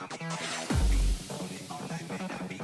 may not be